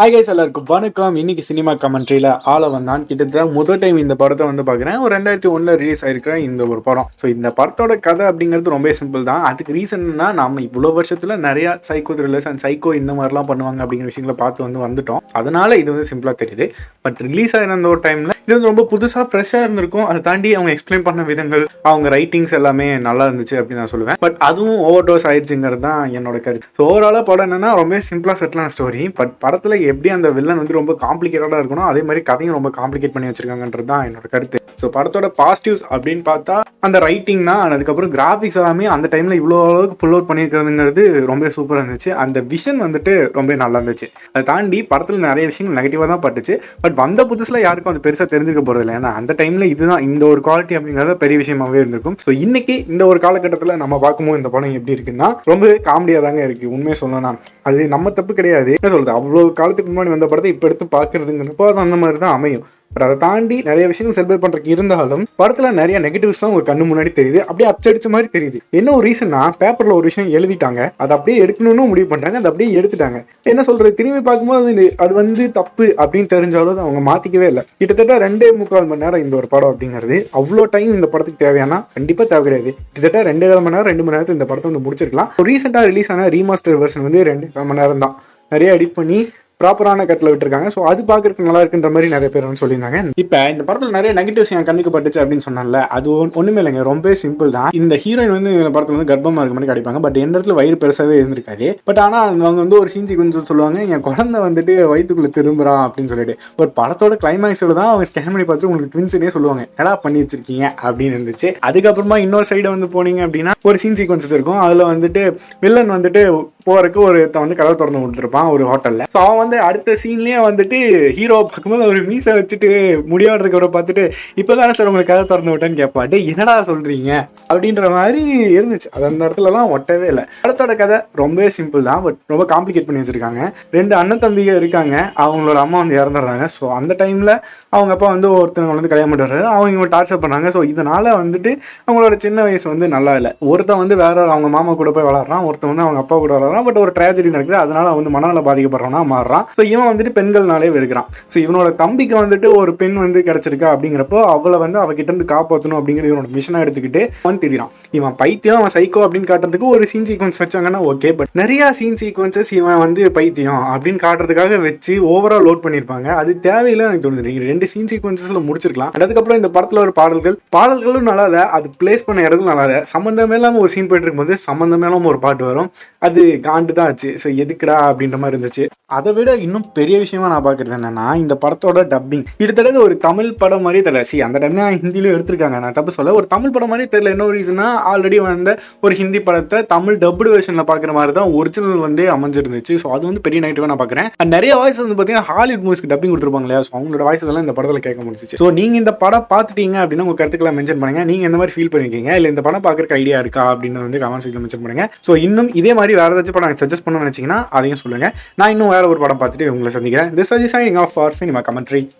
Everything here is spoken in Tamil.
ஹை கைஸ் எல்லாருக்கும் வணக்கம். இன்னைக்கு சினிமா கமெண்ட்ரியில் ஆளவன் தான். கிட்டத்தட்ட முதல் டைம் இந்த படத்தை வந்து பார்க்குறேன். ஒரு ரெண்டாயிரத்தி ஒன்றில் ரிலீஸ் ஆயிருக்கிற இந்த ஒரு படம். ஸோ இந்த படத்தோட கதை அப்படிங்கிறது ரொம்ப சிம்பிள் தான். அதுக்கு ரீசன்னா நம்ம இவ்வளோ வருஷத்தில் நிறையா சைக்கோ த்ரில்லர்ஸ் அண்ட் சைக்கோ இந்த மாதிரிலாம் பண்ணுவாங்க அப்படிங்கிற விஷயங்களை பார்த்து வந்து வந்துட்டோம். அதனால இது வந்து சிம்பிளாக தெரியுது. பட் ரிலீஸ் ஆகிற அந்த ஒரு டைமில் இது வந்து ரொம்ப புதுசாக ஃப்ரெஷ்ஷாக இருந்திருக்கும். அதை தாண்டி அவங்க எக்ஸ்பிளைன் பண்ண விதங்கள் அவங்க ரைட்டிங்ஸ் எல்லாமே நல்லா இருந்துச்சு அப்படின்னு நான் சொல்லுவேன். பட் அதுவும் ஓவர் டோஸ் ஆயிடுச்சுங்கிறது தான் என்னோட கருத்து. ஸோ ஓவராலாக படம் என்னன்னா ரொம்ப சிம்பிளாக செட்டிலான ஸ்டோரி பட் படத்தில் எப்படி அந்த வில்லன் வந்து ரொம்ப காம்ப்ளிகேட்டடாக இருக்கணும் அதே மாதிரி கதையும் ரொம்ப காம்ப்ளிகேட் பண்ணி வச்சிருக்காங்கன்றது தான் என்னோட கருத்து. ஸோ படத்தோட பாசிட்டிவ்ஸ் அப்படின்னு பார்த்தா அந்த ரைட்டிங் தான் அதுக்கப்புறம் கிராஃபிக்ஸ் எல்லாமே அந்த டைமில் இவ்வளோ அளவுக்கு புல் அவுட் பண்ணியிருக்கிறதுங்கிறது ரொம்ப சூப்பராக இருந்துச்சு. அந்த விஷன் வந்துட்டு ரொம்ப நல்லா இருந்துச்சு. அதை தாண்டி படத்தில் நிறைய விஷயங்கள் நெகட்டிவாக தான் பட்டுச்சு. பட் வந்த புதுசில் யாருக்கும் அது பெருசாக தெரிஞ்சுக்க போகிறது இல்லை. ஏன்னா அந்த டைமில் இதுதான் இந்த ஒரு குவாலிட்டி அப்படிங்கிறது பெரிய விஷயமாவே இருந்திருக்கும். ஸோ இன்னைக்கு இந்த ஒரு காலகட்டத்தில் நம்ம பார்க்கும்போது இந்த படம் எப்படி இருக்குன்னா ரொம்பவே காமெடியாக தாங்க இருக்குது உண்மையை சொல்லணும்னா. அது நம்ம தப்பு கிடையாது. என்ன சொல்கிறது அவ்வளோ காலத்துக்கு முன்னாடி வந்த படத்தை இப்போ எடுத்து பார்க்கறதுங்கிறப்போ அது அந்த மாதிரி தான் அமையும். பட் அதை தாண்டி நிறைய விஷயங்கள் செலிப்ரேட் பண்றதுக்கு இருந்தாலும் படத்துல நிறைய நெகட்டிவ்ஸ் தான் உங்க கண்ணு முன்னாடி தெரியுது. அப்படியே அச்சடிச்ச மாதிரி தெரியுது. என்ன ஒரு ரீசன்னா பேப்பர்ல ஒரு விஷயம் எழுதிட்டாங்க. அதை அப்படியே எடுக்கணும்னு முடிவு பண்றாங்க அதை அப்படியே எடுத்துட்டாங்க. என்ன சொல்றது? திரும்பி பார்க்கும்போது அது வந்து தப்பு அப்படின்னு தெரிஞ்சாலும் அதை அவங்க மாத்திக்கவே இல்லை. கிட்டத்தட்ட ரெண்டே முக்கால் மணி நேரம் இந்த ஒரு படம் அப்படிங்கிறது. அவ்வளோ டைம் இந்த படத்துக்கு தேவையானா? கண்டிப்பா தேவை கிடையாது. கிட்டத்தட்ட ரெண்டு கால் மணி நேரம் ரெண்டு மணி நேரத்தில் இந்த படத்தை வந்து முடிச்சிருக்கலாம். ரீசெண்டாக ரிலீஸ் ஆன ரீமாஸ்டர் வெர்ஷன் வந்து ரெண்டு கால் மணி நேரம் தான் நிறைய எடிட் பண்ணி ப்ராப்பரான கட்டில் விட்டுருக்காங்க. ஸோ அது பார்க்குறதுக்கு நல்லா இருக்குன்ற மாதிரி நிறைய பேர் வந்து சொல்லியிருந்தாங்க. இப்போ இந்த படத்தில் நிறைய நெகட்டிவ்ஸ் என் கண்ணுக்கு பட்டுச்சு அப்படின்னு சொன்னால அது ஒன்றுமே இல்லைங்க. ரொம்ப சிம்பிள் தான். இந்த ஹீரோயின் வந்து இந்த படத்தில் வந்து கர்ப்பமாக இருக்க மாதிரி கிடைப்பாங்க பட் எந்த இடத்துல வயிறு பெருசாகவே இருந்திருக்காது. பட் ஆனால் அவங்க வந்து ஒரு சீன் சீக்வன்ஸ் சொல்லுவாங்க. என் குழந்தை வந்துட்டு வயிற்றுக்குள்ளே திரும்புறான் அப்படின்னு சொல்லிட்டு. பட் படத்தோட கிளைமேக்ஸில் தான் அவங்க ஸ்கேன் பண்ணி பார்த்துட்டு உங்களுக்கு ட்வின்ஸ்னே சொல்லுவாங்க. எடா பண்ணி வச்சிருக்கீங்க? அப்படின்னு இருந்துச்சு. அதுக்கப்புறமா இன்னொரு சைடு வந்து போனீங்க அப்படின்னா ஒரு சீன் சீக்வன்சஸ் இருக்கும். அதில் வந்துட்டு வில்லன் வந்துட்டு போறதுக்கு ஒருத்தன் வந்து கதவை திறந்து விட்டுருப்பான் ஒரு ஹோட்டல்ல. ஸோ அவன் வந்து அடுத்த சீன்லயே வந்துட்டு ஹீரோ பார்க்கும்போது ஒரு மீசை வச்சுட்டு முடியாடு இருக்கிறவரை பார்த்துட்டு இப்போதானே சார் உங்களுக்கு கதை திறந்து விட்டேன்னு கேட்பாட்டு என்னடா சொல்றீங்க? அப்படின்ற மாதிரி இருந்துச்சு. அது அந்த இடத்துலலாம் ஒட்டவே இல்லை. படத்தோட கதை ரொம்பவே சிம்பிள் தான் பட் ரொம்ப காம்ப்ளிகேட் பண்ணி வச்சிருக்காங்க. ரெண்டு அண்ணன் தம்பிங்க இருக்காங்க. அவங்களோட அம்மா வந்து இறந்துடுறாங்க. ஸோ அந்த டைம்ல அவங்க அப்பா வந்து ஒருத்தவங்க வந்து கல்யாணம் பண்ணுறாரு அவங்க இவங்க டார்ச்சர் பண்ணாங்க ஸோ இதனால வந்துட்டு அவங்களோட சின்ன வயசு வந்து நல்லா இல்லை. ஒருத்தன் வந்து வேற ஒரு அவங்க மாமா கூட போய் வளர்றான் ஒருத்தன் வந்து அவங்க அப்பா கூட வளர்றான் பட் ஒரு ட்ராஜடி நடக்குது. அதனால அவன் வந்து மனநல பாதிக்கப்படுறவனா மாறுறான். ஸோ இவன் வந்துட்டு பெண்கள்னாலே வெறுக்கிறான். ஸோ இவனோட தம்பிக்கு வந்துட்டு ஒரு பெண் வந்து கிடைச்சிருக்கா அப்படிங்கிறப்போ அவளை வந்து அவகிட்ட இருந்து காப்பாற்றணும் அப்படிங்கிற இவனோட மிஷனாக எடுத்துக்கிட்டு அவன் தெரியும் இவன் பைத்தியம் அவன் சைக்கோ அப்படின்னு காட்டுறதுக்கு ஒரு சீன் சீக்வன்ஸ் வச்சாங்கன்னா ஓகே பட் நிறைய சீன் சீக்வன்சஸ் இவன் வந்து பைத்தியம் அப்படின்னு காட்டுறதுக்காக வச்சு ஓவரால் லோட் பண்ணியிருப்பாங்க. அது தேவையில்லை எனக்கு தோணுது. நீங்க ரெண்டு சீன் சீக்வன்சஸ்ல முடிச்சிருக்கலாம். அதுக்கப்புறம் இந்த படத்துல ஒரு பாடல்கள் பாடல்களும் நல்லா இல்லை அது பிளேஸ் பண்ண இடத்துல நல்லா இல்லை சம்மந்தமே இல்லாமல் ஒரு சீன் போயிட்டு இருக்கும்போது சம்மந்தமே இல்லாமல் ஒரு பாட்டு வரும். அது காண்டு தான் ஆச்சு. ஸோ எதுக்குடா அப்படின்ற மாதிரி இருந்துச்சு. அதை விட இன்னும் பெரிய விஷயமா நான் பார்க்கறது என்னன்னா இந்த படத்தோட டப்பிங் கிட்டத்தட்ட ஒரு தமிழ் படம் மாதிரியே தெரியல. சி அந்த டைம்ல ஹிந்திலையும் எடுத்திருக்காங்க. நான் தப்பு சொல்ல ஒரு தமிழ் படம் மாதிரியே தெரியல. என்ன ரீசனா ஆல்ரெடி வந்த ஒரு ஹிந்தி படத்தை தமிழ் டப்டு வெர்ஷன்ல பார்க்குற மாதிரி தான் ஒரிஜினல் வந்து அமைஞ்சிருந்துச்சு. ஸோ அது வந்து பெரிய நைட்டிவாக நான் பார்க்குறேன். நிறைய வாய்ஸ் வந்து பார்த்தீங்கன்னா ஹாலிவுட் மூவிஸ்க்கு டப்பிங் கொடுத்துருப்பாங்க இல்லையா? ஸோ அவங்களோட வாய்ஸ் எல்லாம் இந்த படத்தில் கேட்க முடிஞ்சிச்சு. ஸோ நீங்கள் இந்த படம் பார்த்துட்டீங்க அப்படின்னா உங்கள் கருத்துக்களை மென்ஷன் பண்ணுங்க. நீங்கள் எந்த மாதிரி ஃபீல் பண்ணிருக்கீங்க? இல்லை இந்த படம் பார்க்குறக்கு ஐடியா இருக்கா அப்படின்னு வந்து கமெண்ட் செக்ஷன் மென்ஷன் பண்ணுங்க. ஸோ இன்னும் இதே மாதிரி வேற ஏதாச்சும் படம் சஜஸ்ட் பண்ணணும்னு நினச்சிங்கன்னா அதையும் சொல்லுங்க. நான் இன்னும் வேற ஒரு படம் பார்த்துட்டு உங்களை சந்திக்கிறேன். This Saji signing off for cinema commentary